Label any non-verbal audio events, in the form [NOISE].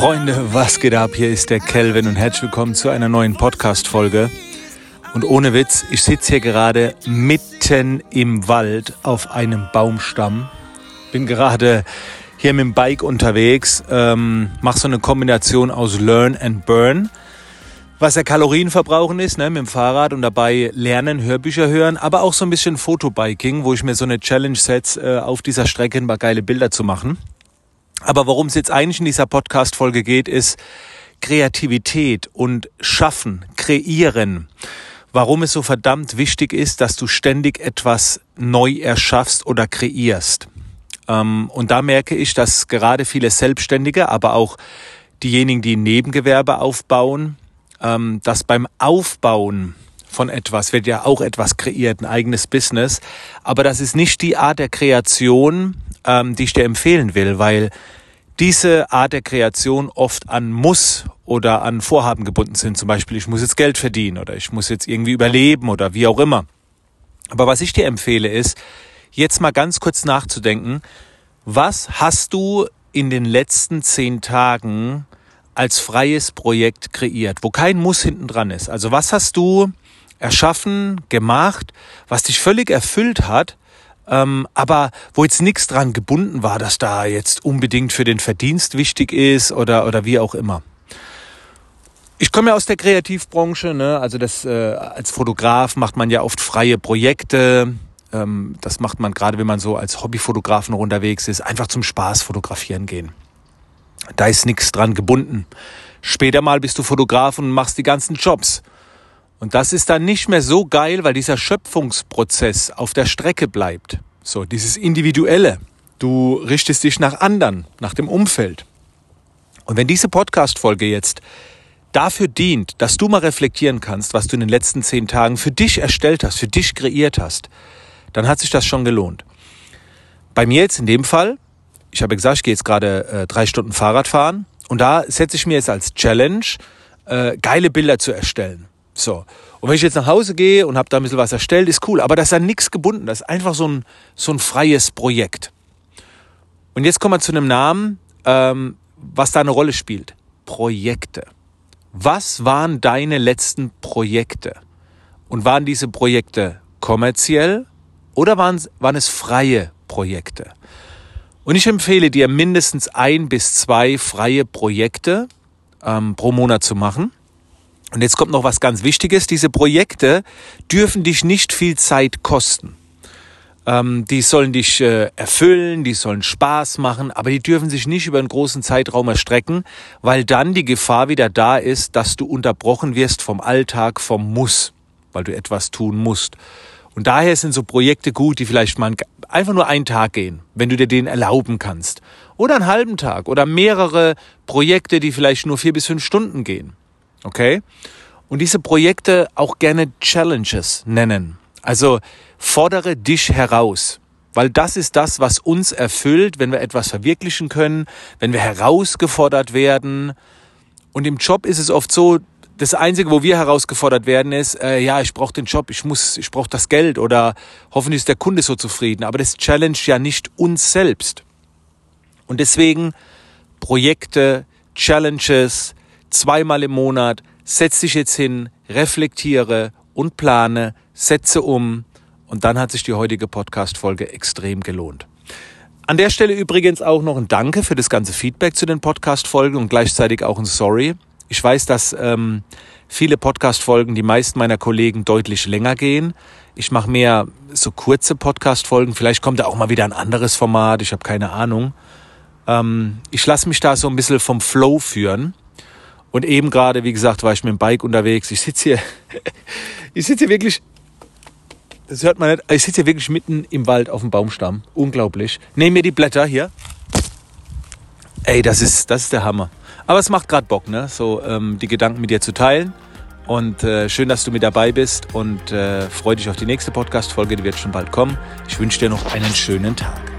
Freunde, was geht ab? Hier ist der Kelvin und herzlich willkommen zu einer neuen Podcast-Folge. Und ohne Witz, ich sitze hier gerade mitten im Wald auf einem Baumstamm. Bin gerade hier mit dem Bike unterwegs, ähm, mache so eine Kombination aus Learn and Burn was der Kalorienverbrauchen ist, ne, mit dem Fahrrad und dabei lernen, Hörbücher hören, aber auch so ein bisschen Fotobiking, wo ich mir so eine Challenge setze, äh, auf dieser Strecke ein paar geile Bilder zu machen. Aber worum es jetzt eigentlich in dieser Podcast-Folge geht, ist Kreativität und Schaffen, Kreieren. Warum es so verdammt wichtig ist, dass du ständig etwas neu erschaffst oder kreierst. Ähm, und da merke ich, dass gerade viele Selbstständige, aber auch diejenigen, die Nebengewerbe aufbauen, ähm, dass beim Aufbauen von etwas wird ja auch etwas kreiert, ein eigenes Business. Aber das ist nicht die Art der Kreation, ähm, die ich dir empfehlen will, weil diese Art der Kreation oft an Muss oder an Vorhaben gebunden sind. Zum Beispiel, ich muss jetzt Geld verdienen oder ich muss jetzt irgendwie überleben oder wie auch immer. Aber was ich dir empfehle ist, jetzt mal ganz kurz nachzudenken, was hast du in den letzten zehn Tagen als freies Projekt kreiert, wo kein Muss hinten dran ist. Also was hast du erschaffen, gemacht, was dich völlig erfüllt hat, ähm, aber wo jetzt nichts dran gebunden war, dass da jetzt unbedingt für den Verdienst wichtig ist oder, oder wie auch immer. Ich komme ja aus der Kreativbranche, ne? also das, äh, als Fotograf macht man ja oft freie Projekte. Ähm, das macht man gerade, wenn man so als Hobbyfotografen unterwegs ist, einfach zum Spaß fotografieren gehen. Da ist nichts dran gebunden. Später mal bist du Fotograf und machst die ganzen Jobs. Und das ist dann nicht mehr so geil, weil dieser Schöpfungsprozess auf der Strecke bleibt. So, dieses Individuelle. Du richtest dich nach anderen, nach dem Umfeld. Und wenn diese Podcast-Folge jetzt dafür dient, dass du mal reflektieren kannst, was du in den letzten zehn Tagen für dich erstellt hast, für dich kreiert hast, dann hat sich das schon gelohnt. Bei mir jetzt in dem Fall ich habe gesagt, ich gehe jetzt gerade äh, drei Stunden Fahrrad fahren und da setze ich mir jetzt als Challenge, äh, geile Bilder zu erstellen. So. Und wenn ich jetzt nach Hause gehe und habe da ein bisschen was erstellt, ist cool. Aber das ist an nichts gebunden. Das ist einfach so ein, so ein freies Projekt. Und jetzt kommen wir zu einem Namen, ähm, was da eine Rolle spielt. Projekte. Was waren deine letzten Projekte? Und waren diese Projekte kommerziell oder waren, waren es freie Projekte? Und ich empfehle dir mindestens ein bis zwei freie Projekte ähm, pro Monat zu machen. Und jetzt kommt noch was ganz Wichtiges. Diese Projekte dürfen dich nicht viel Zeit kosten. Ähm, die sollen dich äh, erfüllen, die sollen Spaß machen, aber die dürfen sich nicht über einen großen Zeitraum erstrecken, weil dann die Gefahr wieder da ist, dass du unterbrochen wirst vom Alltag, vom Muss, weil du etwas tun musst. Und daher sind so Projekte gut, die vielleicht mal einfach nur einen Tag gehen, wenn du dir den erlauben kannst. Oder einen halben Tag oder mehrere Projekte, die vielleicht nur vier bis fünf Stunden gehen. Okay? Und diese Projekte auch gerne Challenges nennen. Also fordere dich heraus. Weil das ist das, was uns erfüllt, wenn wir etwas verwirklichen können, wenn wir herausgefordert werden. Und im Job ist es oft so, das Einzige, wo wir herausgefordert werden, ist, äh, ja, ich brauche den Job, ich muss, ich brauche das Geld oder hoffentlich ist der Kunde so zufrieden. Aber das challenge ja nicht uns selbst. Und deswegen Projekte, Challenges, zweimal im Monat, setz dich jetzt hin, reflektiere und plane, setze um und dann hat sich die heutige Podcast-Folge extrem gelohnt. An der Stelle übrigens auch noch ein Danke für das ganze Feedback zu den Podcast-Folgen und gleichzeitig auch ein Sorry. Ich weiß, dass ähm, viele Podcast-Folgen, die meisten meiner Kollegen deutlich länger gehen. Ich mache mehr so kurze Podcast-Folgen. Vielleicht kommt da auch mal wieder ein anderes Format. Ich habe keine Ahnung. Ähm, ich lasse mich da so ein bisschen vom Flow führen. Und eben gerade, wie gesagt, war ich mit dem Bike unterwegs. Ich sitze hier, [LAUGHS] ich sitze hier wirklich, das hört man nicht, ich sitze hier wirklich mitten im Wald auf dem Baumstamm. Unglaublich. Nehme mir die Blätter hier. Ey, das ist, das ist der Hammer. Aber es macht gerade Bock, ne? so ähm, die Gedanken mit dir zu teilen. Und äh, schön, dass du mit dabei bist und äh, freue dich auf die nächste Podcast-Folge, die wird schon bald kommen. Ich wünsche dir noch einen schönen Tag.